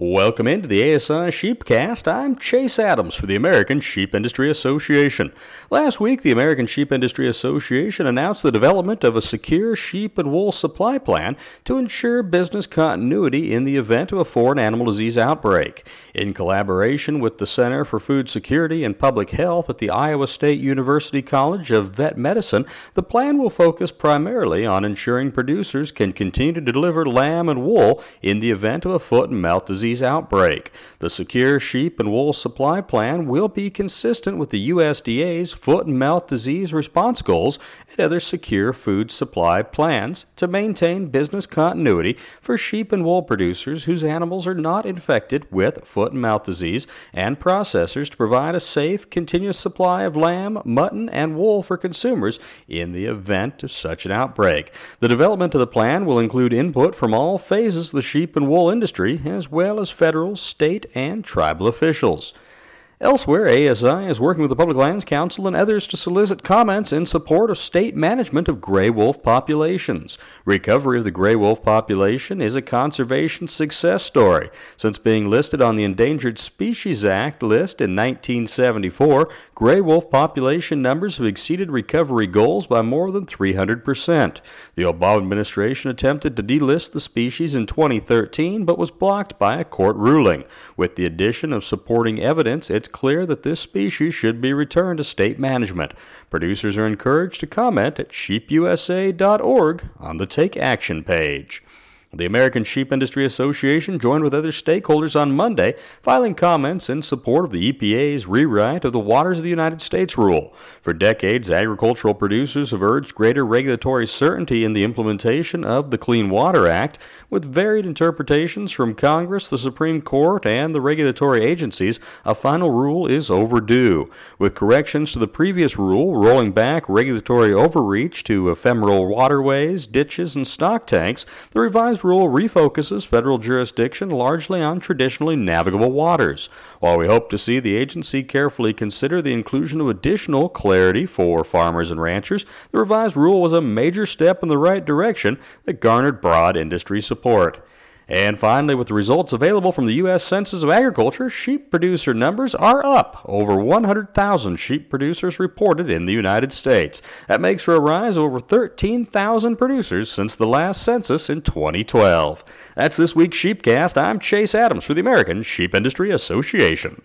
Welcome into the ASI Sheepcast. I'm Chase Adams for the American Sheep Industry Association. Last week, the American Sheep Industry Association announced the development of a secure sheep and wool supply plan to ensure business continuity in the event of a foreign animal disease outbreak. In collaboration with the Center for Food Security and Public Health at the Iowa State University College of Vet Medicine, the plan will focus primarily on ensuring producers can continue to deliver lamb and wool in the event of a foot and mouth disease disease outbreak. The secure sheep and wool supply plan will be consistent with the USDA's foot and mouth disease response goals and other secure food supply plans to maintain business continuity for sheep and wool producers whose animals are not infected with foot and mouth disease and processors to provide a safe, continuous supply of lamb, mutton, and wool for consumers in the event of such an outbreak. The development of the plan will include input from all phases of the sheep and wool industry as well as federal, state, and tribal officials. Elsewhere, ASI is working with the Public Lands Council and others to solicit comments in support of state management of gray wolf populations. Recovery of the gray wolf population is a conservation success story. Since being listed on the Endangered Species Act list in 1974, gray wolf population numbers have exceeded recovery goals by more than 300%. The Obama administration attempted to delist the species in 2013 but was blocked by a court ruling. With the addition of supporting evidence, it's it's clear that this species should be returned to state management. Producers are encouraged to comment at sheepusa.org on the Take Action page. The American Sheep Industry Association joined with other stakeholders on Monday, filing comments in support of the EPA's rewrite of the Waters of the United States rule. For decades, agricultural producers have urged greater regulatory certainty in the implementation of the Clean Water Act, with varied interpretations from Congress, the Supreme Court, and the regulatory agencies. A final rule is overdue. With corrections to the previous rule, rolling back regulatory overreach to ephemeral waterways, ditches, and stock tanks, the revised revised rule refocuses federal jurisdiction largely on traditionally navigable waters. While we hope to see the agency carefully consider the inclusion of additional clarity for farmers and ranchers, the revised rule was a major step in the right direction that garnered broad industry support. And finally, with the results available from the U.S. Census of Agriculture, sheep producer numbers are up. Over 100,000 sheep producers reported in the United States. That makes for a rise of over 13,000 producers since the last census in 2012. That's this week's Sheepcast. I'm Chase Adams for the American Sheep Industry Association.